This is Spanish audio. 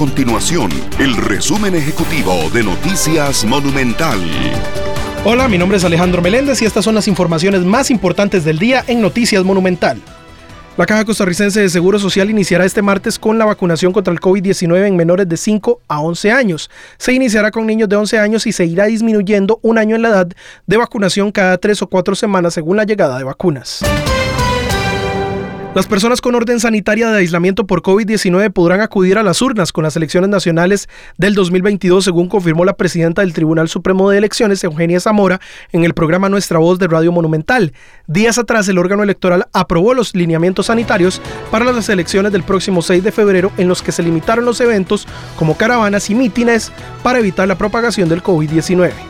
continuación el resumen ejecutivo de Noticias Monumental. Hola, mi nombre es Alejandro Meléndez y estas son las informaciones más importantes del día en Noticias Monumental. La Caja Costarricense de Seguro Social iniciará este martes con la vacunación contra el COVID-19 en menores de 5 a 11 años. Se iniciará con niños de 11 años y se irá disminuyendo un año en la edad de vacunación cada 3 o 4 semanas según la llegada de vacunas. Las personas con orden sanitaria de aislamiento por COVID-19 podrán acudir a las urnas con las elecciones nacionales del 2022, según confirmó la presidenta del Tribunal Supremo de Elecciones, Eugenia Zamora, en el programa Nuestra Voz de Radio Monumental. Días atrás, el órgano electoral aprobó los lineamientos sanitarios para las elecciones del próximo 6 de febrero, en los que se limitaron los eventos como caravanas y mítines para evitar la propagación del COVID-19.